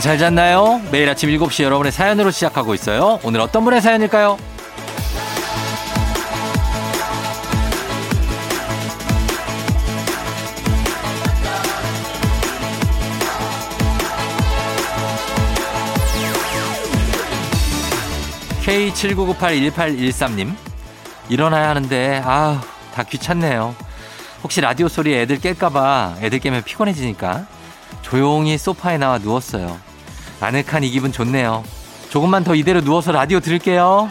여러분 잘 잤나요? 매일 아침 7시 여러분의 사연으로 시작하고 있어요. 오늘 어떤 분의 사연일까요? K79981813님 일어나야 하는데 아우 다 귀찮네요. 혹시 라디오 소리에 애들 깰까봐 애들 깨면 피곤해지니까 조용히 소파에 나와 누웠어요. 아늑한 이 기분 좋네요. 조금만 더 이대로 누워서 라디오 들을게요.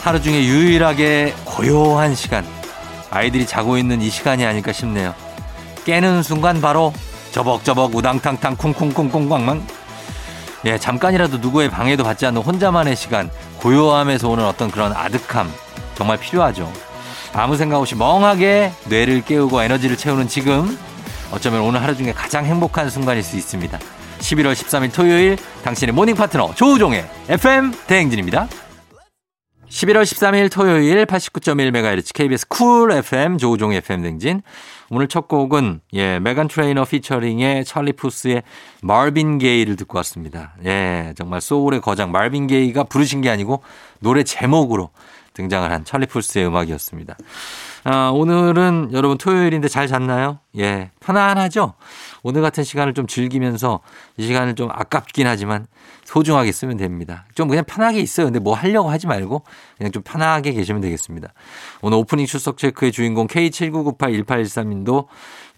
하루 중에 유일하게 고요한 시간. 아이들이 자고 있는 이 시간이 아닐까 싶네요. 깨는 순간 바로 저벅저벅 우당탕탕 쿵쿵쿵쿵꽝망 예, 잠깐이라도 누구의 방해도 받지 않는 혼자만의 시간, 고요함에서 오는 어떤 그런 아득함, 정말 필요하죠. 아무 생각 없이 멍하게 뇌를 깨우고 에너지를 채우는 지금, 어쩌면 오늘 하루 중에 가장 행복한 순간일 수 있습니다. 11월 13일 토요일, 당신의 morning 파트너, 조우종의 FM 대행진입니다. 11월 13일 토요일 89.1MHz KBS 쿨 FM 조우종의 FM 대행진. 오늘 첫 곡은 예, 메간 트레이너 피처링의 찰리 푸스의 마빈 게이를 듣고 왔습니다. 예, 정말 소울의 거장 마빈 게이가 부르신 게 아니고 노래 제목으로 등장을 한 찰리 푸스의 음악이었습니다. 아, 오늘은 여러분 토요일인데 잘 잤나요? 예, 편안하죠? 오늘 같은 시간을 좀 즐기면서 이 시간을 좀 아깝긴 하지만 소중하게 쓰면 됩니다. 좀 그냥 편하게 있어요. 근데 뭐 하려고 하지 말고 그냥 좀 편하게 계시면 되겠습니다. 오늘 오프닝 출석 체크의 주인공 K79981813님도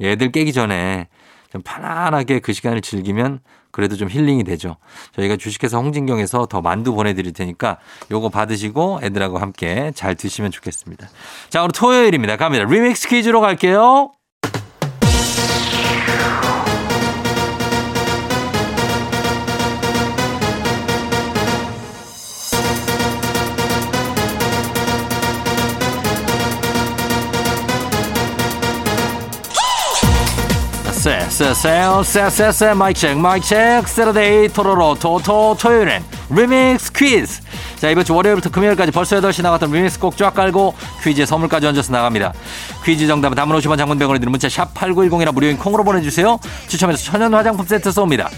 애들 깨기 전에 좀 편안하게 그 시간을 즐기면 그래도 좀 힐링이 되죠. 저희가 주식회사 홍진경에서 더 만두 보내드릴 테니까 요거 받으시고 애들하고 함께 잘 드시면 좋겠습니다. 자, 오늘 토요일입니다. 갑니다. 리믹스 퀴즈로 갈게요. 마이크 체크 마이크 체크 Saturday 토로로 토토 토요일엔 리믹스 퀴즈 자 이번 주 월요일부터 금요일까지 벌써 8시 나갔던 리믹스 곡 쫙 깔고 퀴즈에 선물까지 얹어서 나갑니다. 퀴즈 정답은 단문 50원 장문 100원이 드는 문자 샵 8910이나 무료인 콩으로 보내주세요. 추첨해서 천연 화장품 세트 쏩니다.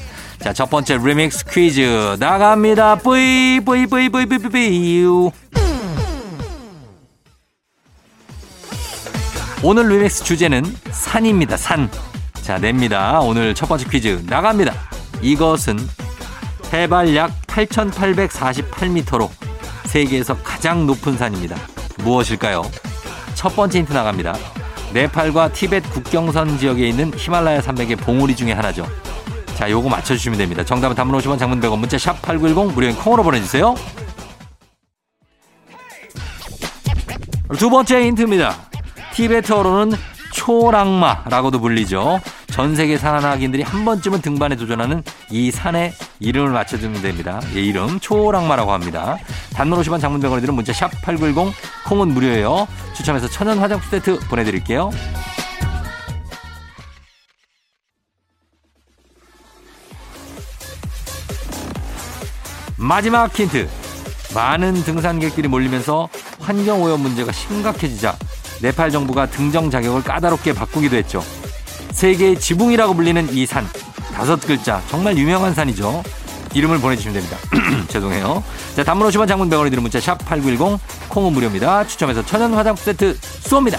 자 첫 번째 리믹스 퀴즈 나갑니다. 뿌이 뿌이 뿌이 뿌이 뿌이 뿌이 오늘 리믹스 주제는 산입니다 산 자, 냅니다. 오늘 첫 번째 퀴즈 나갑니다. 이것은 해발 약 8,848m로 세계에서 가장 높은 산입니다. 무엇일까요? 첫 번째 힌트 나갑니다. 네팔과 티벳 국경선 지역에 있는 히말라야 산맥의 봉우리 중에 하나죠. 자, 요거 맞춰주시면 됩니다. 정답은 단문 50원, 장문 100원, 문자 샵 8910, 무료인 콩으로 보내주세요. 두 번째 힌트입니다. 티베트어로는 초랑마라고도 불리죠. 전 세계 산악인들이 한 번쯤은 등반에 도전하는 이 산의 이름을 맞춰주면 됩니다. 이 이름 초랑마라고 합니다. 단문 50원 장문병원에 들은 문자 샵 8910 콩은 무료예요. 추첨해서 천연 화장품 세트 보내드릴게요. 마지막 힌트. 많은 등산객들이 몰리면서 환경오염 문제가 심각해지자 네팔 정부가 등정 자격을 까다롭게 바꾸기도 했죠. 세계의 지붕이라고 불리는 이 산. 다섯 글자. 정말 유명한 산이죠. 이름을 보내주시면 됩니다. 죄송해요. 자, 단문 50원 장문 100원이 드는 문자 샵8910 콩은 무료입니다. 추첨해서 천연 화장품 세트 쏩니다.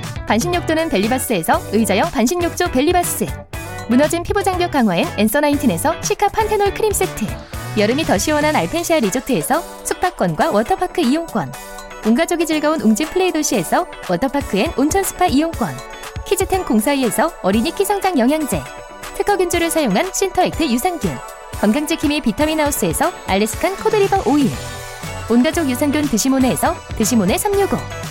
반신욕조는 벨리바스에서 의자형 반신욕조 벨리바스, 무너진 피부 장벽 강화엔 엔서 나인틴에서 시카 판테놀 크림 세트, 여름이 더 시원한 알펜시아 리조트에서 숙박권과 워터파크 이용권. 온 가족이 즐거운 웅진 플레이 도시에서 워터파크 and 온천 스파 이용권. 키즈텐 공사이에서 어린이 키성장 영양제. 특허 균주를 사용한 신터액트 유산균. 건강지킴이 비타민하우스에서 알래스칸 코드리버 오일. 온가족 유산균 드시모네에서 드시모네 365.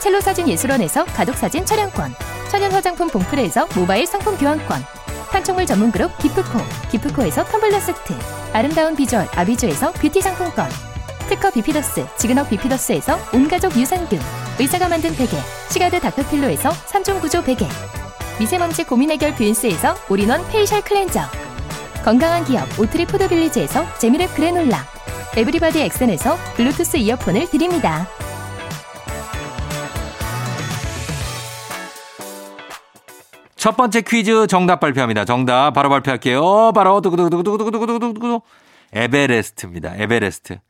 첼로 사진 예술원에서 가족 사진 촬영권. 천연 화장품 봉프레에서 모바일 상품 교환권. 판촉물 전문 그룹 기프코. 기프코에서 텀블러 세트. 아름다운 비주얼 아비주에서 뷰티 상품권. 특허 비피더스 지그넉 비피더스에서 온가족 유산균. 의사가 만든 베개. 시가드 닥터필로에서 3종 구조 베개. 미세먼지 고민 해결 뷰인스에서 올인원 페이셜 클렌저. 건강한 기업 오트리 푸드빌리지에서 재미랩 그래놀라. 에브리바디 엑센에서 블루투스 이어폰을 드립니다. 첫 번째 퀴즈 정답 발표합니다. 정답 바로 발표할게요. 바로 두구두구두구두구두구두구두구 에베레스트입니다. 에베레스트.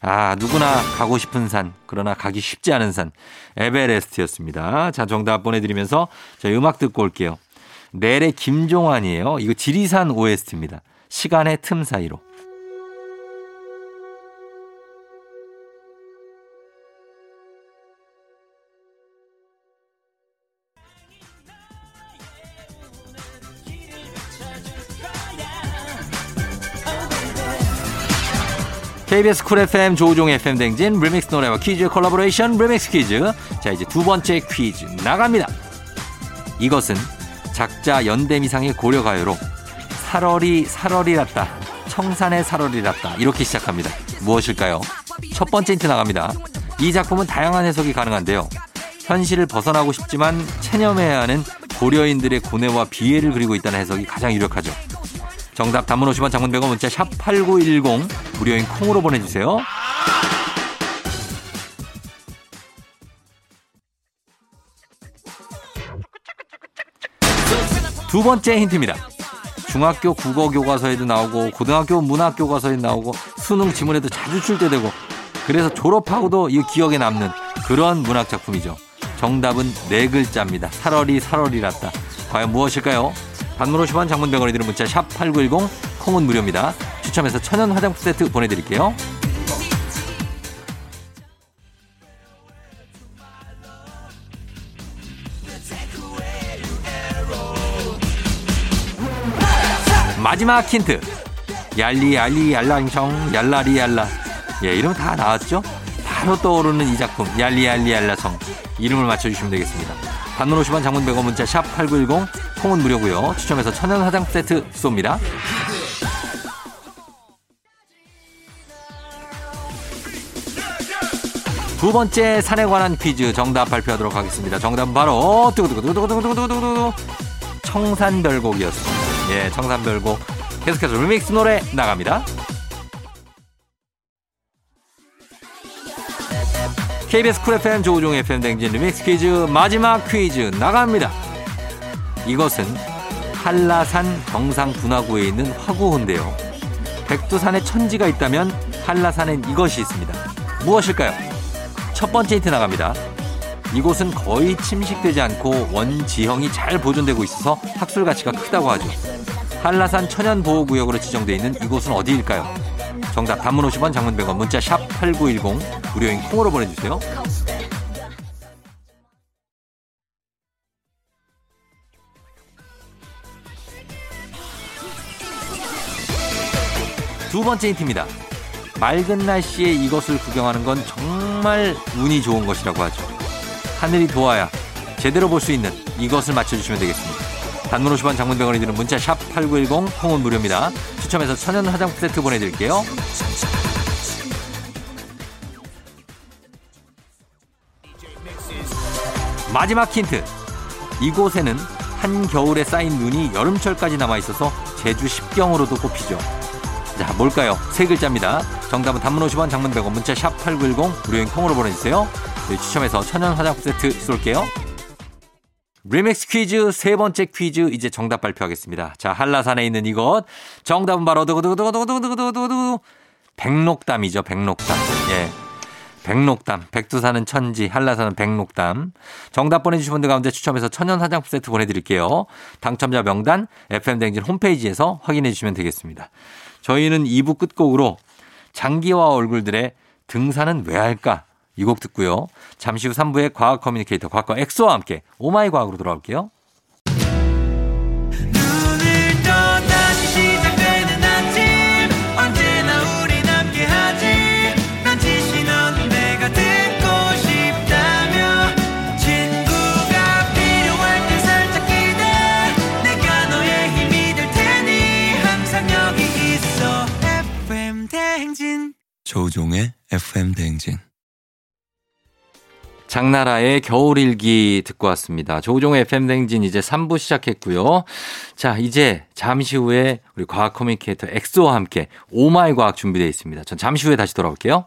아, 누구나 가고 싶은 산, 그러나 가기 쉽지 않은 산, 에베레스트였습니다. 자, 정답 보내드리면서 저희 음악 듣고 올게요. 넬의 김종환이에요. 이거 지리산 OST입니다. 시간의 틈 사이로. KBS 쿨 FM 조우종 FM 대행진 리믹스 노래와 퀴즈 콜라보레이션 리믹스 퀴즈. 자, 이제 두 번째 퀴즈 나갑니다. 이것은 작자 연대미상의 고려가요로 살어리 살어리랏다. 청산에 살어리랏다. 이렇게 시작합니다. 무엇일까요? 첫 번째 힌트 나갑니다. 이 작품은 다양한 해석이 가능한데요. 현실을 벗어나고 싶지만 체념해야 하는 고려인들의 고뇌와 비애를 그리고 있다는 해석이 가장 유력하죠. 정답 단문 50원 장문 100원 문자 샵 8910 무료인 콩으로 보내주세요. 두 번째 힌트입니다. 중학교 국어 교과서에도 나오고 고등학교 문학 교과서에도 나오고 수능 지문에도 자주 출제되고 그래서 졸업하고도 이 기억에 남는 그런 문학 작품이죠. 정답은 네 글자입니다. 살얼이 살얼이랐다. 과연 무엇일까요? 단문 50원 장문 100원이 드는 문자 샵 8910 콩은 무료입니다. 추첨해서 천연 화장품 세트 보내드릴게요. 마지막 힌트. 얄리 얄리 얄랑성 얄라리 얄라. 예, 이름 다 나왔죠? 바로 떠오르는 이 작품 얄리 얄리 얄라성 이름을 맞춰주시면 되겠습니다. 단문 50원 장문 100원 문자 샵 8910 콩은 무료고요. 추첨해서 천연 화장품 세트 쏩니다. 두 번째 산에 관한 퀴즈 정답 발표하도록 하겠습니다. 정답은 바로 두구두구두구두구두구두구두구 청산별곡이었습니다. 예, 청산별곡 계속해서 리믹스 노래 나갑니다. KBS 쿨 FM 조우종 FM 대행진 리믹스 퀴즈 마지막 퀴즈 나갑니다. 이것은 한라산 정상 분화구에 있는 화구호인데요. 백두산에 천지가 있다면 한라산엔 이것이 있습니다. 무엇일까요? 첫 번째 힌트 나갑니다. 이곳은 거의 침식되지 않고 원지형이 잘 보존되고 있어서 학술 가치가 크다고 하죠. 한라산 천연보호구역으로 지정되어 있는 이곳은 어디일까요? 정답 단문 50원 장문 100원 문자 샵 8910 무료인 콩으로 보내주세요. 두 번째 힌트입니다. 맑은 날씨에 이것을 구경하는 건 정말 운이 좋은 것이라고 하죠. 하늘이 도와야 제대로 볼 수 있는 이것을 맞춰주시면 되겠습니다. 단문 50원 장문 100원이 드는 문자 샵 8910 콩은 무료입니다. 추첨해서 천연 화장품 세트 보내드릴게요. 마지막 힌트. 이곳에는 한겨울에 쌓인 눈이 여름철까지 남아있어서 제주 십경으로도 꼽히죠. 자, 뭘까요? 세 글자입니다. 정답은 단문 50원, 장문 100원, 문자 샵 8910, 무료인 콩으로 보내주세요. 네, 추첨해서 천연 화장품 세트 쏠게요. 리믹스 퀴즈 세 번째 퀴즈 이제 정답 발표하겠습니다. 자, 한라산에 있는 이것. 정답은 바로 두구두구두구두구두구두구두구 백록담이죠, 백록담. 예. 백록담. 백두산은 천지, 한라산은 백록담. 정답 보내주신 분들 가운데 추첨해서 천연 화장품 세트 보내드릴게요. 당첨자 명단 FM대행진 홈페이지에서 확인해 주시면 되겠습니다. 저희는 2부 끝곡으로 장기하와 얼굴들의 등산은 왜 할까? 이 곡 듣고요. 잠시 후 3부의 과학 커뮤니케이터 과커 엑소와 함께 오마이 과학으로 돌아올게요. 조우종의 FM 대행진 장나라의 겨울일기 듣고 왔습니다. 조우종의 FM대행진 이제 3부 시작했고요. 자, 이제 잠시 후에 우리 과학 커뮤니케이터 엑소와 함께 오마이 과학 준비되어 있습니다. 전 잠시 후에 다시 돌아올게요.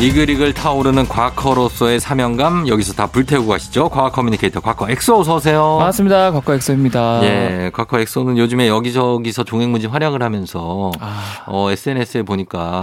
이글이글 타오르는 과커로서의 사명감 여기서 다 불태우고 가시죠. 과학 커뮤니케이터 과커 엑소 어서 오세요. 반갑습니다. 과커 엑소입니다. 예, 과커 엑소는 요즘에 여기저기서 종횡무진 활약을 하면서 아, 어, SNS에 보니까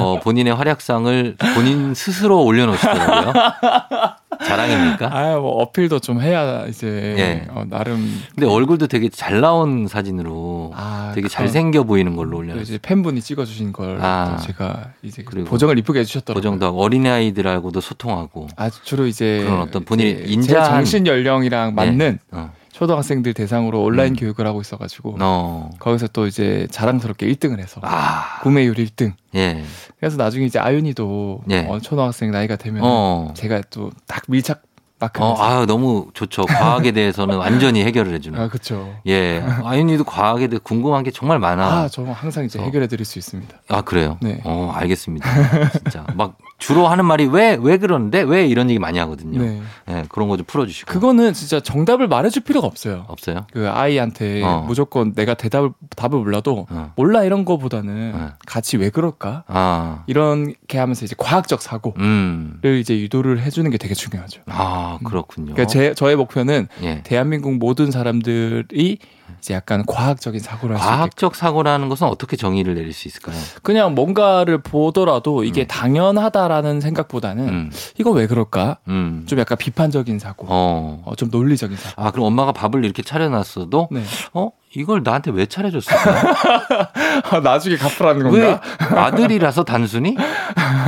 어, 본인의 활약상을 본인 스스로 올려놓으시더라고요. 자랑입니까? 아, 뭐 어필도 좀 해야 이제 예. 어, 나름. 근데 얼굴도 되게 잘 나온 사진으로 아, 되게 그- 잘생겨 보이는 걸로 또 올려놨어요. 이제 팬분이 찍어주신 걸 아. 또 제가 이제 그리고 보정을 이쁘게 해주셨더라고요. 고정도 하고 어린 아이들하고도 소통하고 아 주로 이제 그런 어떤 인자한- 제 정신 연령이랑 맞는 어, 초등학생들 대상으로 온라인 음. 교육을 하고 있어가지고 어. 거기서 또 이제 자랑스럽게 1등을 해서 아, 구매율 1등. 예. 그래서 나중에 이제 아윤이도 예. 어, 초등학생 나이가 되면 어. 제가 또 딱 밀착 어, 마크면서 아, 너무 좋죠. 과학에 대해서는 완전히 해결을 해주는. 아 그렇죠. 예. 아윤이도 과학에 대해 궁금한 게 정말 많아. 아, 저 항상 이제 어. 해결해 드릴 수 있습니다. 아, 그래요? 네. 어, 알겠습니다. 진짜. 막 주로 하는 말이 왜, 왜 그러는데? 왜 이런 얘기 많이 하거든요. 네. 예, 그런 거 좀 풀어주시고. 그거는 진짜 정답을 말해줄 필요가 없어요. 없어요? 그 아이한테 어. 무조건 내가 대답을 답을 몰라도 어. 몰라 이런 거보다는 네. 같이 왜 그럴까 아, 이렇게 하면서 이제 과학적 사고를 음. 이제 유도를 해주는 게 되게 중요하죠. 아, 그렇군요. 그러니까 제 저의 목표는 예. 대한민국 모든 사람들이 이제 약간 과학적인 사고를 할수 있게 과학적 사고라는 것은 어떻게 정의를 내릴 수 있을까요? 그냥 뭔가를 보더라도 이게 음. 당연하다라는 생각보다는 음, 이거 왜 그럴까 음. 좀 약간 비판적인 사고 어. 어, 좀 논리적인 사고 아, 그럼 엄마가 밥을 이렇게 차려놨어도, 네. 어? 이걸 나한테 왜 차려줬을까? 아, 나중에 갚으라는 왜 건가? 아들이라서 단순히?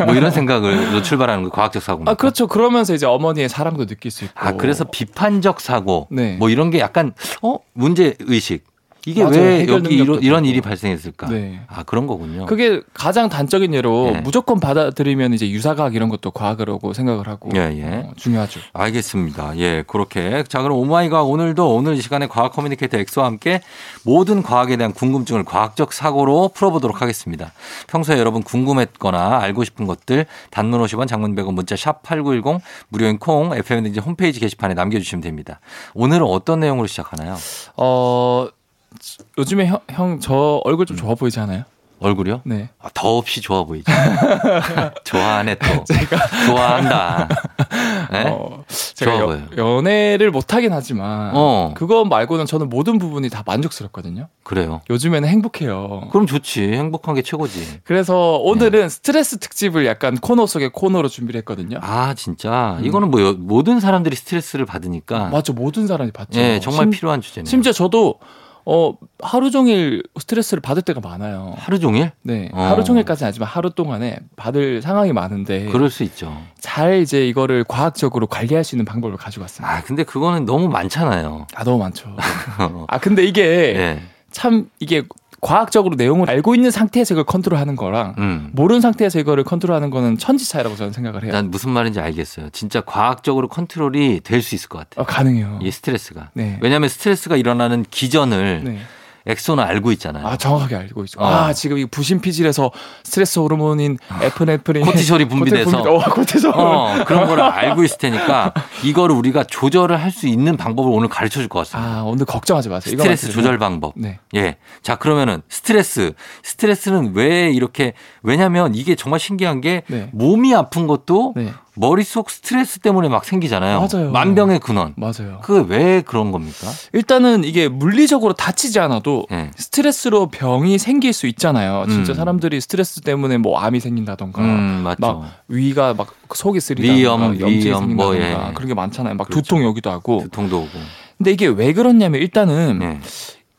뭐 이런 생각을 출발하는 거 과학적 사고입니까? 아 그렇죠. 그러면서 이제 어머니의 사랑도 느낄 수 있고. 아, 그래서 비판적 사고, 네. 뭐 이런 게 약간, 어? 문제 의식. 이게 맞아요. 왜 여기 이런, 이런. 일이 발생했을까? 네. 아, 그런 거군요. 그게 가장 단적인 예로 네. 무조건 받아들이면 이제 유사과학 이런 것도 과학이라고 생각을 하고 예, 예. 어, 중요하죠. 알겠습니다. 예, 그렇게. 자, 그럼 오마이과학 오늘도 오늘 이 시간에 과학 커뮤니케이터 엑소와 함께 모든 과학에 대한 궁금증을 과학적 사고로 풀어보도록 하겠습니다. 평소에 여러분 궁금했거나 알고 싶은 것들 단문 50원 장문 100원 문자 샵 8910 무료인 콩 FM등지 홈페이지 게시판에 남겨주시면 됩니다. 오늘은 어떤 내용으로 시작하나요? 어 요즘에 형 저 얼굴 좀 좋아 보이지 않아요? 얼굴이요? 네. 아, 더없이 좋아 보이죠. 좋아하네 또. 좋아한다. 네? 어, 제가 좋아 여- 보여요. 연애를 못 하긴 하지만 어. 그거 말고는 저는 모든 부분이 다 만족스럽거든요. 그래요. 요즘에는 행복해요. 그럼 좋지. 행복한 게 최고지. 그래서 오늘은 스트레스 특집을 약간 코너 속의 코너로 준비를 했거든요. 아, 진짜. 음. 이거는 뭐 여- 모든 사람들이 스트레스를 받으니까. 맞죠. 모든 사람이 받죠. 예, 정말 심- 필요한 주제네요. 심지어 저도 어 하루 종일 스트레스를 받을 때가 많아요. 하루 종일? 네, 어. 하루 종일까지는 아니지만 하루 동안에 받을 상황이 많은데 그럴 수 있죠. 잘 이제 이거를 과학적으로 관리할 수 있는 방법을 가지고 왔습니다. 아, 근데 그거는 너무 많잖아요. 아 너무 많죠. 아 근데 이게 예. 참 이게 과학적으로 내용을 알고 있는 상태에서 이걸 컨트롤하는 거랑 음. 모르는 상태에서 이거를 컨트롤하는 거는 천지 차이라고 저는 생각을 해요. 난 무슨 말인지 알겠어요. 진짜 과학적으로 컨트롤이 될 수 있을 것 같아요. 어, 가능해요. 이 스트레스가. 네. 왜냐하면 스트레스가 일어나는 기전을 네. 엑소는 알고 있잖아요. 아 정확하게 알고 있죠. 어. 아 지금 이 부신 피질에서 스트레스 호르몬인 에피네프린, 코티솔이 분비돼서. 코티- 어, 코티솔. 어, 그런 거를 알고 있을 테니까 이거를 우리가 조절을 할 수 있는 방법을 오늘 가르쳐 줄 것 같습니다. 아 오늘 걱정하지 마세요. 스트레스. 조절 방법. 네. 예. 자, 그러면은 스트레스. 스트레스는 왜 이렇게 왜냐면 이게 정말 신기한 게 네. 몸이 아픈 것도 네 머릿속 스트레스 때문에 막 생기잖아요. 맞아요. 만병의 근원. 맞아요. 그게 왜 그런 겁니까? 일단은 이게 물리적으로 다치지 않아도 예. 스트레스로 병이 생길 수 있잖아요. 진짜 음. 사람들이 스트레스 때문에 뭐 암이 생긴다던가 음, 맞죠. 막 위가 막 속이 쓰리다던가 위염, 염증이 생긴다던가 뭐, 예. 그런 게 많잖아요. 막 그렇죠. 두통 여기도 하고. 두통도 오고. 근데 이게 왜 그러냐면 일단은 예.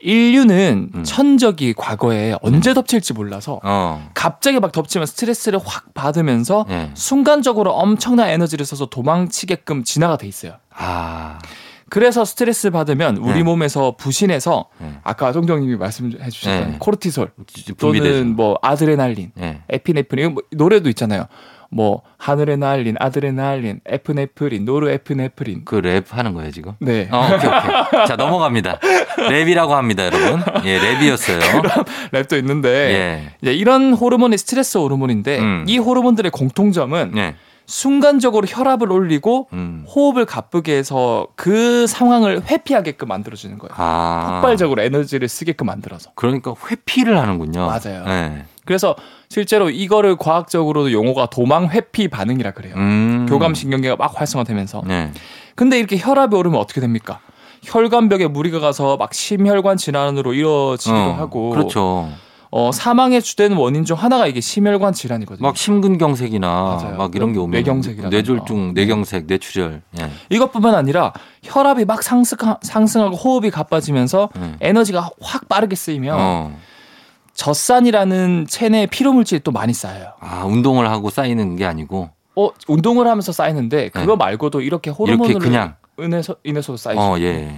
인류는 음. 천적이 과거에 언제 덮칠지 몰라서 어. 갑자기 막 덮치면 스트레스를 확 받으면서 예. 순간적으로 엄청난 에너지를 써서 도망치게끔 진화가 돼 있어요. 아. 그래서 스트레스 받으면 우리 네. 몸에서 부신에서 예. 아까 쫑디님이 말씀해 주셨던 네. 코르티솔. 또는 뭐 아드레날린, 예. 에피네프린 뭐 노래도 있잖아요. 뭐 하늘에 날린 아드레날린, 에피네프린, 노르에피네프린. 그 랩 하는 거예요, 지금? 네. 어, 오케이, 오케이. 자, 넘어갑니다. 랩이라고 합니다, 여러분. 예, 랩이었어요. 랩도 있는데 예. 이제 이런 호르몬이 스트레스 호르몬인데 음. 이 호르몬들의 공통점은 예. 순간적으로 혈압을 올리고 음. 호흡을 가쁘게 해서 그 상황을 회피하게끔 만들어주는 거예요. 아. 폭발적으로 에너지를 쓰게끔 만들어서. 그러니까 회피를 하는군요. 맞아요. 예. 그래서 실제로 이거를 과학적으로도 용어가 도망 회피 반응이라 그래요. 음. 교감 신경계가 막 활성화되면서. 네. 근데 이렇게 혈압이 오르면 어떻게 됩니까? 혈관벽에 무리가 가서 막 심혈관 질환으로 이어지기도 어, 하고. 그렇죠. 어, 사망의 주된 원인 중 하나가 이게 심혈관 질환이거든요. 막 심근경색이나 맞아요. 막 이런 게 오면 뇌경색이라든가. 뇌졸중, 뇌경색, 뇌출혈. 예. 이것뿐만 아니라 혈압이 막 상승, 상승하고 호흡이 가빠지면서 음. 에너지가 확 빠르게 쓰이면 어. 젖산이라는 체내에 피로 물질이 또 많이 쌓여요. 아, 운동을 하고 쌓이는 게 아니고 어, 운동을 하면서 쌓이는데 그거 말고도 이렇게 호르몬으로 네. 그냥 인해서 쌓이죠. 어, 예.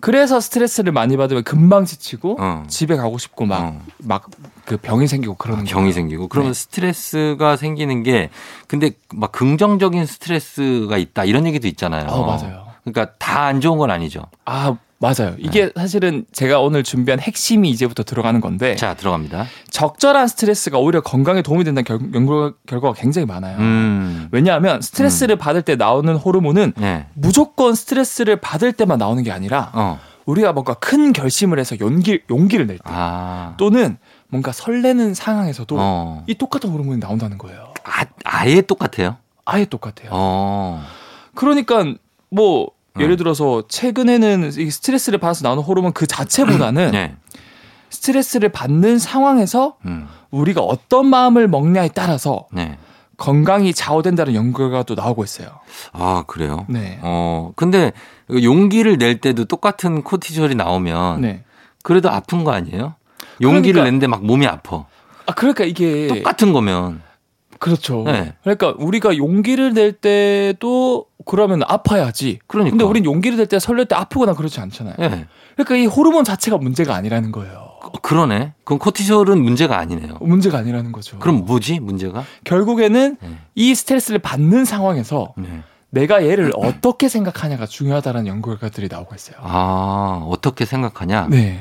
그래서 스트레스를 많이 받으면 금방 지치고 어. 집에 가고 싶고 막 어. 막그 병이 생기고 그러는 병이 거예요. 생기고 그러면 네. 스트레스가 생기는 게 근데 막 긍정적인 스트레스가 있다 이런 얘기도 있잖아요. 어, 맞아요. 그러니까 다 안 좋은 건 아니죠. 아, 맞아요. 이게 네. 사실은 제가 오늘 준비한 핵심이 이제부터 들어가는 건데 자, 들어갑니다. 적절한 스트레스가 오히려 건강에 도움이 된다는 결, 연구 결과가 굉장히 많아요. 음. 왜냐하면 스트레스를 받을 때 나오는 호르몬은 네. 무조건 스트레스를 받을 때만 나오는 게 아니라 어. 우리가 뭔가 큰 결심을 해서 용기, 용기를 낼 때 아. 또는 뭔가 설레는 상황에서도 어. 이 똑같은 호르몬이 나온다는 거예요. 아, 아예 똑같아요. 아예 똑같아요. 어. 그러니까 뭐 음. 예를 들어서 최근에는 이 스트레스를 받아서 나오는 호르몬 그 자체보다는 네. 스트레스를 받는 상황에서 음. 우리가 어떤 마음을 먹냐에 따라서 네. 건강이 좌우된다는 연구가 또 나오고 있어요. 아, 그래요? 네. 어. 근데 용기를 낼 때도 똑같은 코티졸이 나오면 네. 그래도 아픈 거 아니에요? 용기를 그러니까- 냈는데 막 몸이 아파. 아 그러니까 이게 똑같은 거면. 그렇죠. 네. 그러니까 우리가 용기를 낼 때도 그러면 아파야지. 그러니까. 근데 우린 용기를 낼 때 설렐 때 아프거나 그렇지 않잖아요. 예. 그러니까 이 호르몬 자체가 문제가 아니라는 거예요. 어, 그러네. 그럼 코티졸은 문제가 아니네요. 문제가 아니라는 거죠. 그럼 뭐지 문제가? 결국에는 네. 이 스트레스를 받는 상황에서 네. 내가 얘를 어떻게 생각하냐가 중요하다는 연구 결과들이 나오고 있어요. 아 어떻게 생각하냐? 네.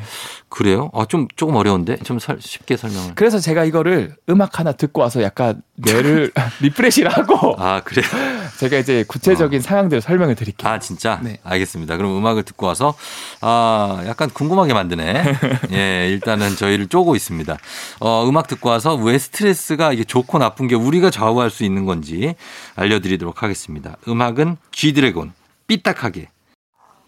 그래요? 아, 좀 조금 어려운데 좀 설- 쉽게 설명을. 그래서 제가 이거를 음악 하나 듣고 와서 약간 뇌를 리프레시를 하고 아 그래요? 제가 이제 구체적인 상황들을 설명을 드릴게요. 아 진짜? 네. 알겠습니다. 그럼 음악을 듣고 와서 아 약간 궁금하게 만드네. 예, 일단은 저희를 쪼고 있습니다. 어, 음악 듣고 와서 왜 스트레스가 이게 좋고 나쁜 게 우리가 좌우할 수 있는 건지 알려드리도록 하겠습니다. 음악은 G 드래곤 삐딱하게.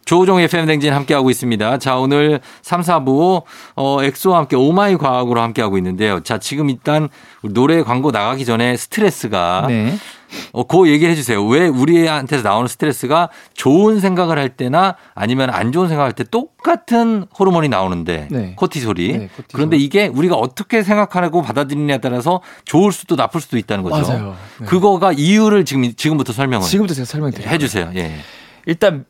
조우종의 FM대행진 함께하고 있습니다. 자, 오늘 3, 4부, 어, 엑소와 함께 오마이 과학으로 함께하고 있는데요. 자, 지금 일단 노래 광고 나가기 전에 스트레스가 네. 어, 그 얘기를 해주세요. 왜 우리한테서 나오는 스트레스가 좋은 생각을 할 때나 아니면 안 좋은 생각을 할때 똑같은 호르몬이 나오는데 네. 코티솔이. 네, 코티솔. 그런데 이게 우리가 어떻게 생각하고 받아들이냐에 따라서 좋을 수도 나쁠 수도 있다는 거죠. 맞아요. 네. 그거가 이유를 지금 지금부터 설명을 지금부터 제가 설명드릴게요. 해주세요. 예. 일단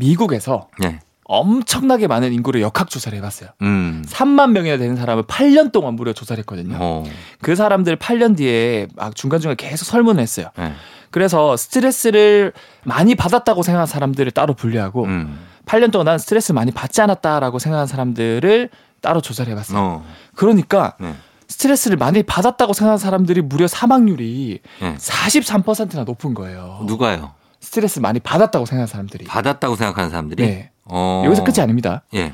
미국에서 예. 엄청나게 많은 인구를 역학 조사를 해봤어요. 음. 3만 명이나 되는 사람을 8년 동안 무려 조사를 했거든요. 어. 그 사람들 8년 뒤에 막 중간중간 계속 설문을 했어요. 네. 그래서 스트레스를 많이 받았다고 생각한 사람들을 따로 분류하고 음. 8년 동안 난 스트레스 많이 받지 않았다라고 생각한 사람들을 따로 조사를 해봤어요. 어. 그러니까 네. 스트레스를 많이 받았다고 생각한 사람들이 무려 사망률이 네. 43%나 높은 거예요. 누가요? 스트레스 많이 받았다고 생각한 사람들이. 받았다고 생각하는 사람들이? 네. 어. 여기서 끝이 아닙니다. 예.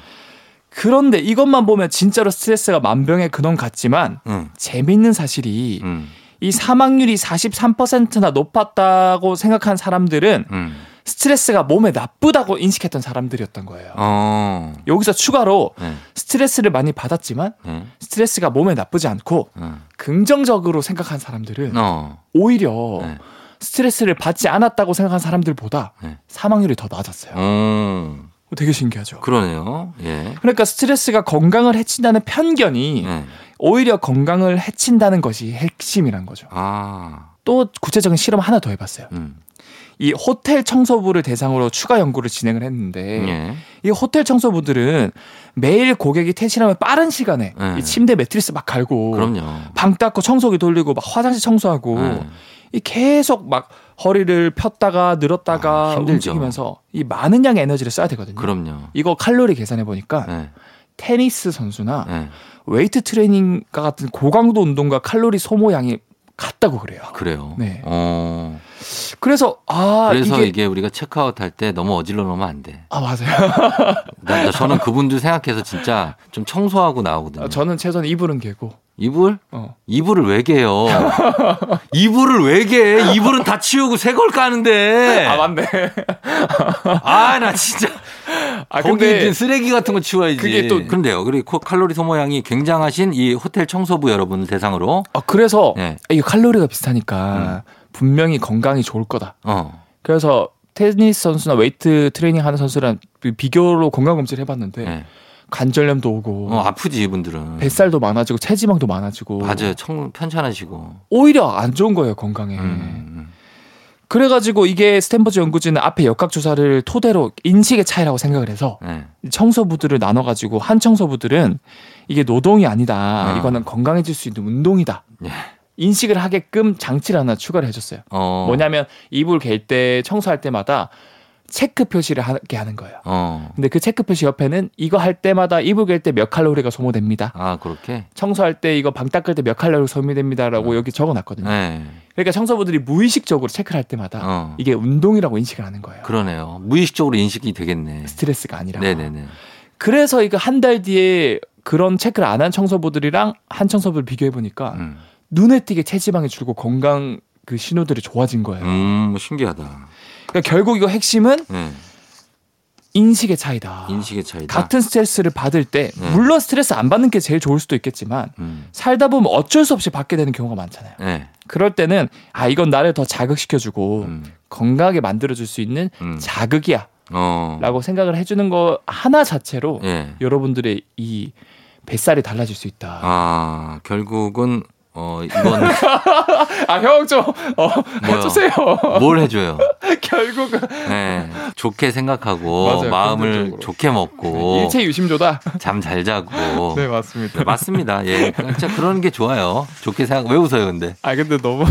그런데 이것만 보면 진짜로 스트레스가 만병의 근원 같지만 음. 재미있는 사실이 음. 이 사망률이 43%나 높았다고 생각한 사람들은 음. 스트레스가 몸에 나쁘다고 인식했던 사람들이었던 거예요. 어. 여기서 추가로 네. 스트레스를 많이 받았지만 네. 스트레스가 몸에 나쁘지 않고 어. 긍정적으로 생각한 사람들은 어. 오히려 네. 스트레스를 받지 않았다고 생각한 사람들보다 네. 사망률이 더 낮았어요. 어. 되게 신기하죠. 그러네요. 예. 그러니까 스트레스가 건강을 해친다는 편견이 네. 오히려 건강을 해친다는 것이 핵심이란 거죠. 아. 또 구체적인 실험 하나 더 해봤어요. 음. 이 호텔 청소부를 대상으로 추가 연구를 진행을 했는데 예. 이 호텔 청소부들은 매일 고객이 퇴실하면 빠른 시간에 네. 이 침대 매트리스 막 갈고 그럼요. 방 닦고 청소기 돌리고 막 화장실 청소하고 네. 이 계속 막 허리를 폈다가 늘었다가 아, 힘들죠. 움직이면서 이 많은 양의 에너지를 써야 되거든요. 그럼요. 이거 칼로리 계산해 보니까 네. 테니스 선수나 네. 웨이트 트레이닝과 같은 고강도 운동과 칼로리 소모량이 같다고 그래요. 그래요. 네. 어. 그래서 아 그래서 이게 이게, 우리가 체크아웃 할 때 너무 어질러 놓으면 안 돼. 아 맞아요. 저는 그분들 생각해서 진짜 좀 청소하고 나오거든요. 아, 저는 최소한 이불은 개고. 이불? 어. 이불을 왜 개요? 이불을 왜 개? 이불은 다 치우고 새 걸 까는데. 아 맞네. 아, 나 진짜. 아 거기 근데 있는 쓰레기 같은 거 치워야지. 그게 또- 그런데요. 그리고 칼로리 소모량이 굉장하신 이 호텔 청소부 여러분 대상으로. 아 그래서 네. 이게 칼로리가 비슷하니까 분명히 건강이 좋을 거다. 어. 그래서 테니스 선수나 웨이트 트레이닝 하는 선수랑 그 비교로 건강 검진을 해봤는데 네. 관절염도 오고 어, 아프지, 이분들은. 뱃살도 많아지고 체지방도 많아지고 맞아요. 청, 편찮으시고. 오히려 안 좋은 거예요 건강에. 음. 그래가지고 이게 스탠퍼드 연구진은 앞에 역학 조사를 토대로 인식의 차이라고 생각을 해서 네. 청소부들을 나눠가지고 한 청소부들은 이게 노동이 아니다. 어. 이거는 건강해질 수 있는 운동이다. 예. 인식을 하게끔 장치를 하나 추가를 해줬어요. 어. 뭐냐면 이불 갤 때 청소할 때마다 체크 표시를 하게 하는 거예요. 어. 근데 그 체크 표시 옆에는 이거 할 때마다 이불 갤 때 몇 칼로리가 소모됩니다. 아, 그렇게? 청소할 때 이거 방 닦을 때 몇 칼로리 소모됩니다라고 여기 적어놨거든요. 네. 그러니까 청소부들이 무의식적으로 체크를 할 때마다 어. 이게 운동이라고 인식을 하는 거예요. 그러네요. 무의식적으로 인식이 되겠네. 스트레스가 아니라. 네네네. 그래서 이거 한 달 뒤에 그런 체크를 안 한 청소부들이랑 한 청소부를 비교해 보니까 음. 눈에 띄게 체지방이 줄고 건강 그 신호들이 좋아진 거예요. 음, 신기하다. 그러니까 결국 이거 핵심은 네. 인식의 차이다. 인식의 차이다. 같은 스트레스를 받을 때 네. 물론 스트레스 안 받는 게 제일 좋을 수도 있겠지만 음. 살다 보면 어쩔 수 없이 받게 되는 경우가 많잖아요. 네. 그럴 때는 아 이건 나를 더 자극시켜주고 음. 건강하게 만들어줄 수 있는 음. 자극이야라고 어. 생각을 해주는 거 하나 자체로 예. 여러분들의 이 뱃살이 달라질 수 있다. 아, 결국은 어, 이건 아형좀 어? 해주세요. 뭘 해줘요? 결국은 네. 좋게 생각하고 맞아요. 마음을 긍정적으로. 좋게 먹고 일체 유심조다. 잠 잘 자고. 네 맞습니다. 맞습니다. 예. 진짜 그런 게 좋아요. 좋게 생각, 왜 웃어요, 근데? 아 근데 너무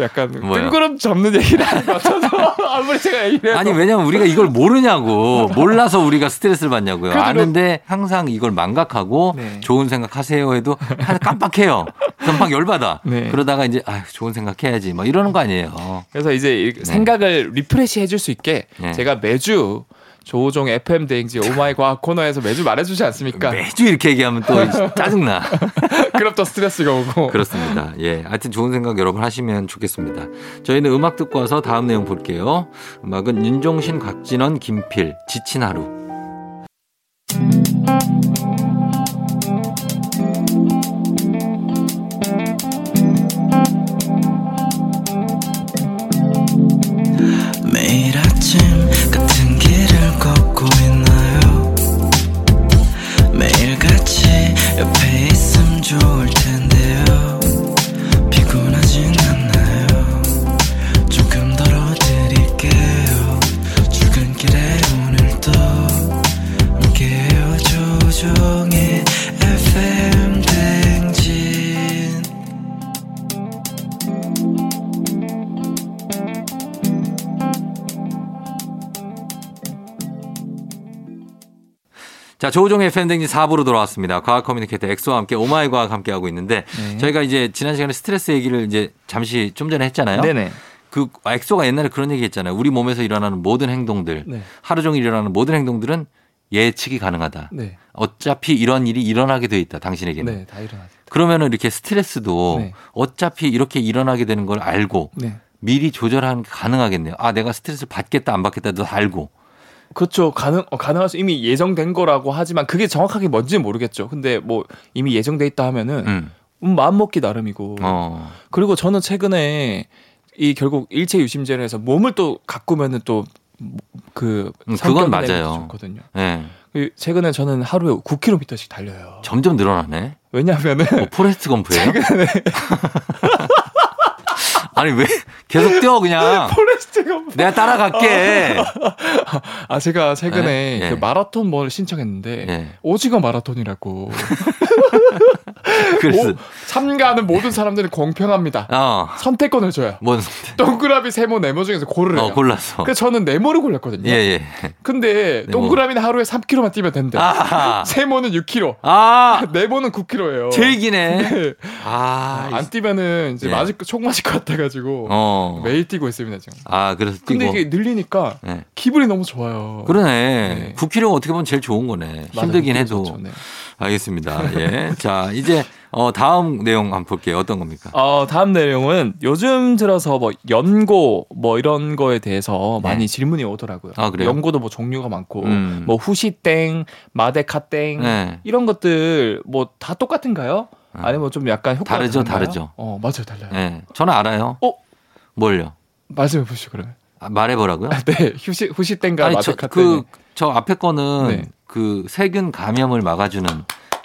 약간? 뜬구름 잡는 얘기를 하는 것 같아서 아무리 제가 얘기를 해도 아니, 왜냐면 우리가 이걸 모르냐고. 몰라서 우리가 스트레스를 받냐고요. 아는데 항상 이걸 망각하고 네. 좋은 생각 하세요 해도 한- 깜빡해요. 막 열받아. 네. 그러다가 이제, 아 좋은 생각 해야지. 막 이러는 거 아니에요. 그래서 이제 이 생각을 refresh 해줄 수 있게 네. 제가 매주 조우종 FM 대행진 오마이 과학 코너에서 매주 말해주지 않습니까? 매주 이렇게 얘기하면 또 짜증나. 그럼 또 스트레스가 오고. 그렇습니다. 예. 하여튼 좋은 생각 여러분 하시면 좋겠습니다. 저희는 음악 듣고 와서 다음 내용 볼게요. 음악은 윤종신, 곽진언, 김필, 지친 하루. 자, 조우종의 FM대행진 4부로 돌아왔습니다. 과학 커뮤니케이터 엑소와 함께 Oh my 과학 함께 하고 있는데 네. 저희가 이제 지난 시간에 스트레스 얘기를 이제 잠시 좀 전에 했잖아요. 네네. 그 엑소가 옛날에 그런 얘기 했잖아요. 우리 몸에서 일어나는 모든 행동들, 네. 하루 종일 일어나는 모든 행동들은 예측이 가능하다. 네. 어차피 이런 일이 일어나게 돼 있다. 당신에게는. 네, 다 일어나죠. 그러면은 이렇게 스트레스도 네. 어차피 이렇게 일어나게 되는 걸 알고 네. 미리 조절하는 게 가능하겠네요. 아, 내가 스트레스를 받겠다 안 받겠다도 알고. 그렇죠. 가능 어, 가능할 수 이미 예정된 거라고 하지만 그게 정확하게 뭔지는 모르겠죠. 근데 뭐 이미 예정돼 있다 하면은 음. 음, 마음 먹기 나름이고. 어. 그리고 저는 최근에 이 결국 일체유심조를 해서 몸을 또 가꾸면은 또 그 음, 그건 맞아요. 좋거든요. 예. 그 최근에 저는 하루에 9km씩 달려요. 점점 늘어나네. 왜냐하면은 뭐 포레스트 검프예요? 아니 왜 계속 뛰어 그냥 포레스트가 내가 따라갈게. 아 제가 최근에 네? 네. 그 마라톤 뭘 신청했는데 예. 오징어 마라톤이라고 그래서 오, 참가하는 모든 사람들은 공평합니다. 어. 선택권을 줘요. 뭔 동그라미, 세모, 네모 중에서 고르래요. 어, 골랐어. 그래서 저는 네모를 골랐거든요. 예, 예. 근데 네모. 동그라미는 하루에 3km만 뛰면 된대. 아. 세모는 6km. 아. 네모는 9km예요. 제일 기네. 아. 안 뛰면은 이제 예. 맞을 거- 총 맞을 것 같아 가지고 어. 매일 뛰고 있습니다 지금. 아, 그래서 뛰고. 근데 이게 늘리니까 예. 기분이 너무 좋아요. 그러네. 네. 9kg가 어떻게 보면 제일 좋은 거네. 맞아요. 힘들긴 해도. 좋죠, 네. 알겠습니다. 예. 자, 이제 어 다음 내용 한번 볼게요. 어떤 겁니까? 어, 다음 내용은 요즘 들어서 뭐 연고 뭐 이런 거에 대해서 네. 많이 질문이 오더라고요. 아, 그래요? 연고도 뭐 종류가 많고 음. 뭐 후시땡, 마데카땡 네. 이런 것들 뭐 다 똑같은가요? 아니면 좀 약간 효과가 다르죠, 다른가요? 다르죠. 어, 맞아요, 달라요. 예. 저는 알아요. 어? 뭘요? 말씀해 보시죠, 그러면. 아, 말해보라고요? 네, 후시 후시땡과 아니, 저, 마데카땡. 그, 저 앞에 거는 네. 그 세균 감염을 막아주는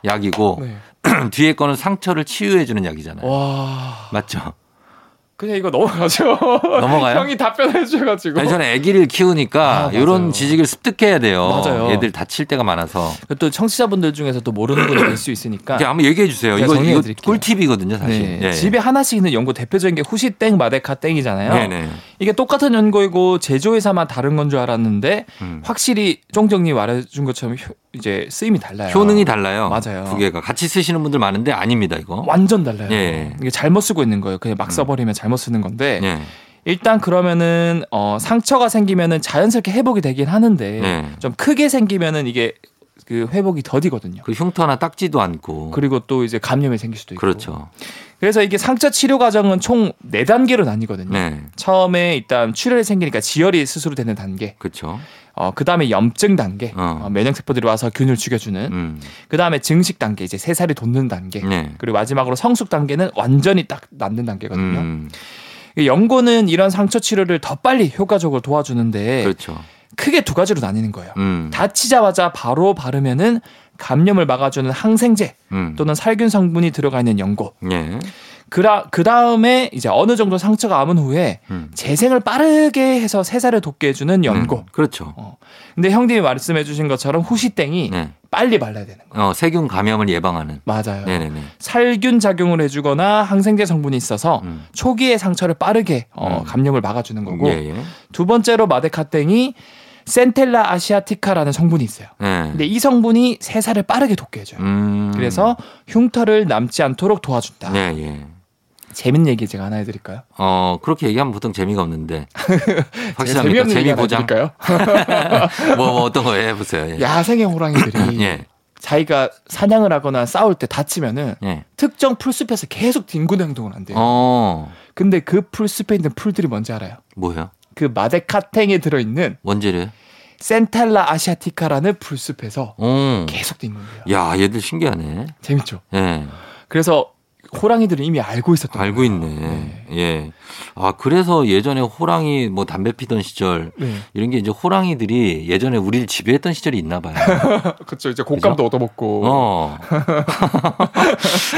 약이고 네. 뒤에 거는 상처를 치유해주는 약이잖아요. 와, 맞죠? 그냥 이거 넘어가죠. 넘어가요? 형이 답변해 주셔가지고. 아니, 저는 아기를 키우니까 아. 이런 지식을 습득해야 돼요. 맞아요. 애들 다칠 때가 많아서. 또 청취자분들 중에서 또 모르는 분이 될 수 있으니까. 한번 얘기해 주세요. 이거, 이거. 꿀팁이거든요, 사실. 네. 예. 집에 하나씩 있는 연고 대표적인 게 후시 땡, 마데카 땡이잖아요. 네네. 이게 똑같은 연고이고 제조회사만 다른 건 줄 알았는데 음. 확실히 쫑정님 말해준 것처럼 효- 이제 쓰임이 달라요. 효능이 달라요. 맞아요. 두 개가 같이 쓰시는 분들 많은데 아닙니다, 이거. 완전 달라요. 예. 이게 잘못 쓰고 있는 거예요. 그냥 막 써버리면 잘못 쓰는 건데 예. 일단 그러면은 어, 상처가 생기면은 자연스럽게 회복이 되긴 하는데 네. 좀 크게 생기면은 이게 그 회복이 더디거든요. 그 흉터나 딱지도 않고. 그리고 또 이제 감염이 생길 수도 있고. 그렇죠. 그래서 이게 상처 치료 과정은 총 네단계로 나뉘거든요. 네. 처음에 일단 출혈이 생기니까 지혈이 스스로 되는 단계. 그렇죠. 어, 그 다음에 염증 단계. 어. 어, 면역세포들이 와서 균을 죽여주는. 음. 그 다음에 증식 단계. 이제 새살이 돋는 단계. 네. 그리고 마지막으로 성숙 단계는 완전히 딱 낫는 단계거든요. 음. 이 연고는 이런 상처 치료를 더 빨리 효과적으로 도와주는데 그렇죠. 크게 두 가지로 나뉘는 거예요. 음. 다치자마자 바로 바르면은 감염을 막아주는 항생제 음. 또는 살균 성분이 들어가 있는 연고. 예. 그라 그 다음에 이제 어느 정도 상처가 아문 후에 음. 재생을 빠르게 해서 세살을 돋게 해주는 연고. 음. 그렇죠. 어. 근데 형님이 말씀해 주신 것처럼 후시땡이 네. 빨리 발라야 되는 거예요. 어, 세균 감염을 예방하는. 맞아요. 네네네. 살균 작용을 해주거나 항생제 성분이 있어서 음. 초기의 상처를 빠르게 어, 음. 감염을 막아주는 거고 예, 예. 두 번째로 마데카땡이 센텔라 아시아티카라는 성분이 있어요. 네. 근데 이 성분이 세살을 빠르게 돋게 해줘요. 음. 그래서 흉터를 남지 않도록 도와준다. 네, 예. 재밌는 얘기 제가 하나 해드릴까요? 어, 그렇게 얘기하면 보통 재미가 없는데. 확실합니까? 재미없는 재미 보장. 뭐, 뭐 어떤 거 해보세요. 예. 야생의 호랑이들이 예. 자기가 사냥을 하거나 싸울 때 다치면은 예. 특정 풀숲에서 계속 뒹구는 행동을 한대요. 어, 근데 그 풀숲에 있는 풀들이 뭔지 알아요? 뭐요? 그 마데카탱에 들어있는 원재를? 센탈라 아시아티카라는 풀숲에서 어. 계속 뒹군대요. 야, 얘들 신기하네. 재밌죠? 예. 그래서 호랑이들은 이미 알고 있었던 알고 거예요. 있네. 네. 예. 아, 그래서 예전에 호랑이 뭐 담배 피던 시절 네. 이런 게 이제 호랑이들이 예전에 우리를 지배했던 시절이 있나 봐요. 그렇죠. 이제 곶감도 얻어먹고. 어.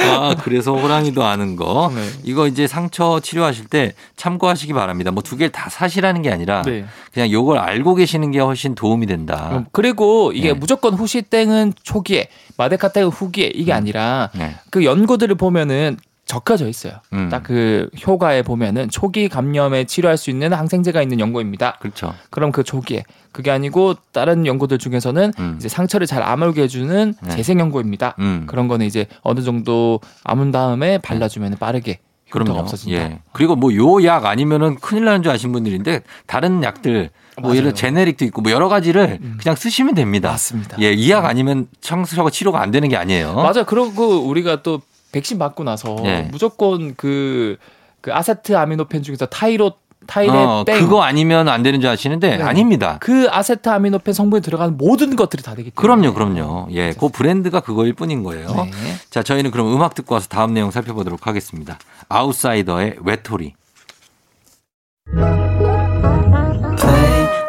아, 그래서 호랑이도 아는 거. 네. 이거 이제 상처 치료하실 때 참고하시기 바랍니다. 뭐 두 개를 다 사시라는 게 아니라 네. 그냥 요걸 알고 계시는 게 훨씬 도움이 된다. 음, 그리고 이게 네. 무조건 후시땡은 초기에, 마데카땡은 후기에 이게 아니라 네. 그 연고들을 보면은 적혀져 있어요. 음. 딱그 효과에 보면은 초기 감염에 치료할 수 있는 항생제가 있는 연고입니다. 그렇죠. 그럼 그 초기에 그게 아니고 다른 연고들 중에서는 음. 이제 상처를 잘 아물게 해주는 네. 재생 연고입니다. 음. 그런 거는 이제 어느 정도 아문 다음에 발라주면 빠르게 그럼요. 없어진다. 예. 그리고 뭐 요 약 아니면은 큰일 나는 줄 아신 분들인데 다른 약들 뭐. 예를 제네릭도 있고 뭐 여러 가지를 음. 그냥 쓰시면 됩니다. 맞습니다. 예, 이 약 아니면 청소가 치료가 안 되는 게 아니에요. 맞아. 그러고 우리가 또 백신 맞고 나서 예. 무조건 그, 그 아세트 아미노펜 중에서 타이로 타이레 어, 땡 그거 아니면 안 되는 줄 아시는데 네. 아닙니다. 그 아세트 아미노펜 성분이 들어가는 모든 것들이 다 되기 때문에. 그럼요, 그럼요. 예, 그 브랜드가 그거일 뿐인 거예요. 네. 자, 저희는 그럼 음악 듣고 와서 다음 내용 살펴보도록 하겠습니다. 아웃사이더의 외톨이.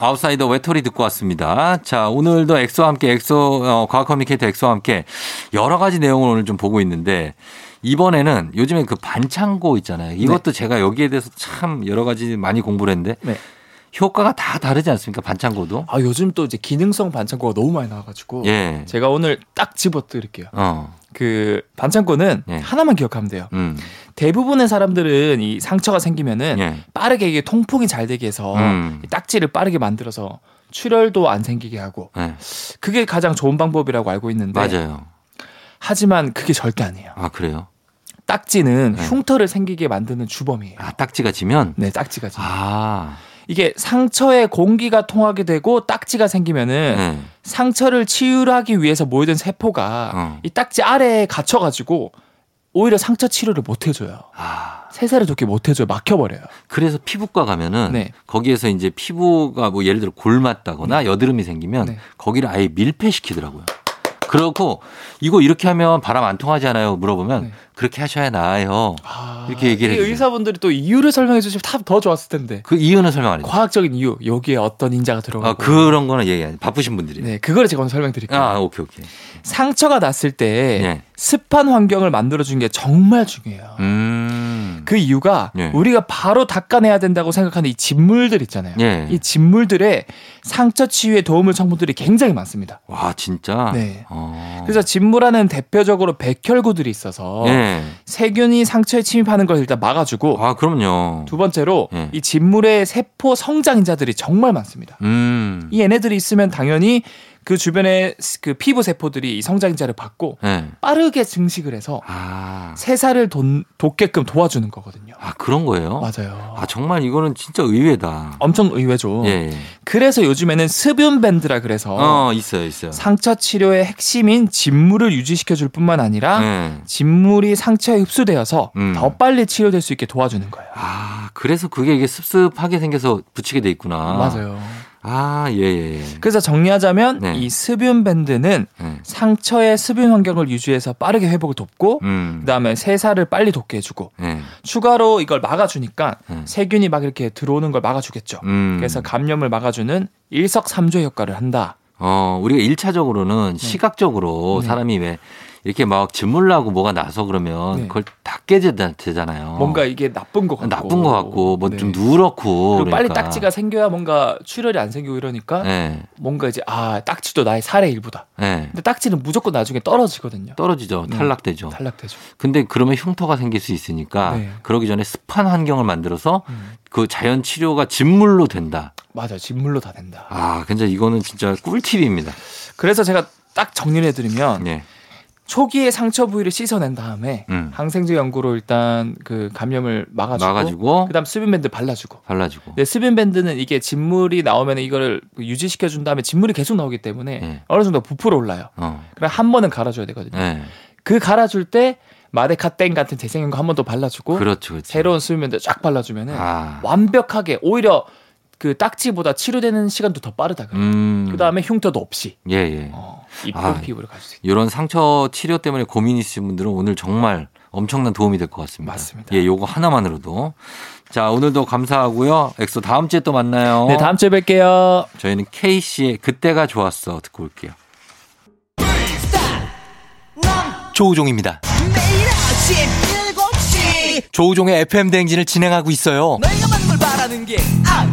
아웃사이더 외톨이 듣고 왔습니다. 자, 오늘도 엑소와 함께 엑소 어, 과학 커뮤니케이터 엑소와 함께 여러 가지 내용을 오늘 좀 보고 있는데 이번에는 요즘에 그 반창고 있잖아요. 이것도 제가 여기에 대해서 참 여러 가지 많이 공부를 했는데 네. 효과가 다 다르지 않습니까? 반창고도. 아 요즘 또 이제 기능성 반창고가 너무 많이 나와 가지고 예. 제가 오늘 딱 집어드릴게요. 어. 그 반창고는 예. 하나만 기억하면 돼요. 음. 대부분의 사람들은 이 상처가 생기면은 예. 빠르게 이게 통풍이 잘 되게 해서 음. 이 딱지를 빠르게 만들어서 출혈도 안 생기게 하고 예. 그게 가장 좋은 방법이라고 알고 있는데 맞아요. 하지만 그게 절대 아니에요. 아, 그래요? 딱지는 네. 흉터를 생기게 만드는 주범이에요. 아, 딱지가 지면 네, 딱지가 지금. 아. 이게 상처에 공기가 통하게 되고 딱지가 생기면은 네. 상처를 치유하기 위해서 모이던 세포가 어. 이 딱지 아래에 갇혀가지고 오히려 상처 치료를 못 해줘요. 아. 세세를 좋게 못 해줘요. 막혀버려요. 그래서 피부과 가면은 네. 거기에서 이제 피부가 뭐 예를 들어 골 맞다거나 여드름이 생기면 네. 거기를 아예 밀폐시키더라고요. 그렇고 이거 이렇게 하면 바람 안 통하잖아요. 물어보면 네. 그렇게 하셔야 나아요. 아, 이렇게 얘기를 이 해주세요. 의사분들이 또 이유를 설명해 주시면 다더 좋았을 텐데. 그 이유는 설명 안 해요. 과학적인 이유 여기에 어떤 인자가 들어가고 아, 그런 거는 얘기 안 해요. 바쁘신 분들이. 네 그거를 제가 오늘 설명드릴게요. 아, 오케이, 오케이. 상처가 났을 때 예. 습한 환경을 만들어주는 게 정말 중요해요. 음. 그 이유가 예. 우리가 바로 닦아내야 된다고 생각하는 이 진물들 있잖아요. 예. 이 진물들의 상처 치유에 도움을 성분들이 굉장히 많습니다. 와, 진짜? 네. 어. 그래서 진물안은 대표적으로 백혈구들이 있어서 예. 세균이 상처에 침입하는 걸 일단 막아주고 아, 그럼요. 두 번째로 예. 이 진물의 세포 성장인자들이 정말 많습니다. 음. 이 얘네들이 있으면 당연히 그 주변의 그 피부 세포들이 이 성장인자를 받고 예. 빠르게 증식을 해서 아. 새살을 돈, 돋게끔 도와주는 거거든요. 아, 그런 거예요? 맞아요. 아, 정말 이거는 진짜 의외다. 엄청 의외죠. 예. 예. 그래서 요즘에는 습윤 밴드라 그래서 어, 있어요, 있어요. 상처 치료의 핵심인 진물을 유지시켜 줄 뿐만 아니라 예. 진물이 상처에 흡수되어서 음. 더 빨리 치료될 수 있게 도와주는 거예요. 아, 그래서 그게 이게 습습하게 생겨서 붙이게 돼 있구나. 맞아요. 아, 예, 예, 예. 그래서 정리하자면 네. 이 습윤 밴드는 예. 상처의 습윤 환경을 유지해서 빠르게 회복을 돕고 음. 그다음에 세살을 빨리 돋게 해주고 예. 추가로 이걸 막아주니까 음. 세균이 막 이렇게 들어오는 걸 막아주겠죠. 음. 그래서 감염을 막아주는 일석삼조의 효과를 한다. 어, 우리가 일차적으로는 시각적으로 네. 사람이 왜 이렇게 막 짓물나고 뭐가 나서 그러면 네. 그걸 되- 되잖아요. 뭔가 이게 나쁜 것 같고 나쁜 것 같고 뭐좀 네. 누렇고 그리고 빨리 그러니까. 딱지가 생겨야 뭔가 출혈이 안 생기고 이러니까 예. 뭔가 이제 아 딱지도 나의 살의 일부다. 예. 근데 딱지는 무조건 나중에 떨어지거든요. 떨어지죠. 네. 탈락되죠. 탈락되죠. 근데 그러면 흉터가 생길 수 있으니까 네. 그러기 전에 습한 환경을 만들어서 음. 그 자연 치료가 진물로 된다. 맞아, 진물로 다 된다. 아, 근데 이거는 진짜 꿀팁입니다. 그래서 제가 딱 정리를 해드리면 예. 초기에 상처 부위를 씻어낸 다음에 음. 항생제 연고로 일단 그 감염을 막아주고, 막아주고 그다음 습윤밴드 발라주고. 발라주고. 근데 습윤밴드는 이게 진물이 나오면 이거를 유지시켜 준 다음에 진물이 계속 나오기 때문에 네. 어느 정도 부풀어 올라요. 어. 그럼 한 번은 갈아줘야 되거든요. 예. 그 갈아줄 때 마데카땡 같은 재생연고 한번 더 발라주고 그렇죠. 그렇죠. 새로운 습윤밴드 쫙 발라주면은 아. 완벽하게 오히려 그 딱지보다 치료되는 시간도 더 빠르다 그래요. 음. 그다음에 흉터도 없이 예, 예. 어, 이쁜 아, 피부를 가질 수 있다. 이런 상처 치료 때문에 고민 있으신 분들은 오늘 정말 엄청난 도움이 될 것 같습니다. 맞습니다. 예, 요거 하나만으로도. 자, 오늘도 감사하고요. 엑소 다음 주에 또 만나요. 네, 다음 주에 뵐게요. 저희는 케이시의 그때가 좋았어 듣고 올게요. 조우종입니다. 매일 아침 7시 조우종의 FM 대행진을 진행하고 있어요. 내가 만물 바라는 게 아니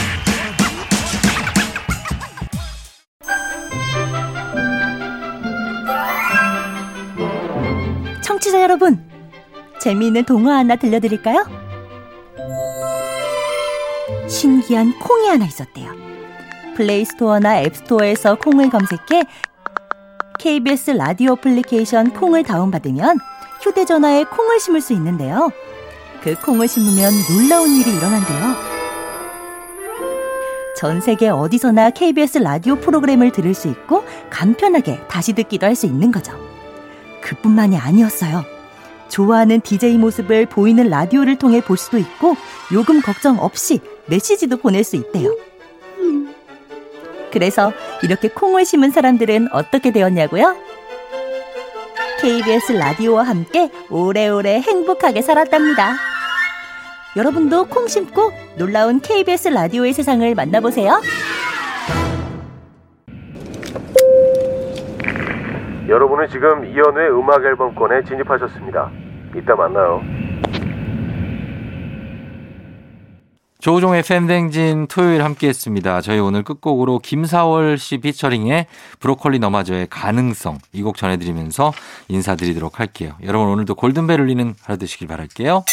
청취자 여러분, 재미있는 동화 하나 들려드릴까요? 신기한 콩이 하나 있었대요. 플레이스토어나 앱스토어에서 콩을 검색해 KBS 라디오 어플리케이션 콩을 다운받으면 휴대전화에 콩을 심을 수 있는데요. 그 콩을 심으면 놀라운 일이 일어난대요. 전 세계 어디서나 KBS 라디오 프로그램을 들을 수 있고 간편하게 다시 듣기도 할 수 있는 거죠. 그뿐만이 아니었어요. 좋아하는 DJ 모습을 보이는 라디오를 통해 볼 수도 있고 요금 걱정 없이 메시지도 보낼 수 있대요. 그래서 이렇게 콩을 심은 사람들은 어떻게 되었냐고요? KBS 라디오와 함께 오래오래 행복하게 살았답니다. 여러분도 콩 심고 놀라운 KBS 라디오의 세상을 만나보세요. 여러분은 지금 이연우의 음악 앨범권에 진입하셨습니다. 이따 만나요. 조우종 FM 대행진 토요일 함께 했습니다. 저희 오늘 끝곡으로 김사월 씨 피처링의 브로콜리 너마저의 가능성 이 곡 전해드리면서 인사드리도록 할게요. 여러분 오늘도 골든벨 울리는 하루 되시길 바랄게요.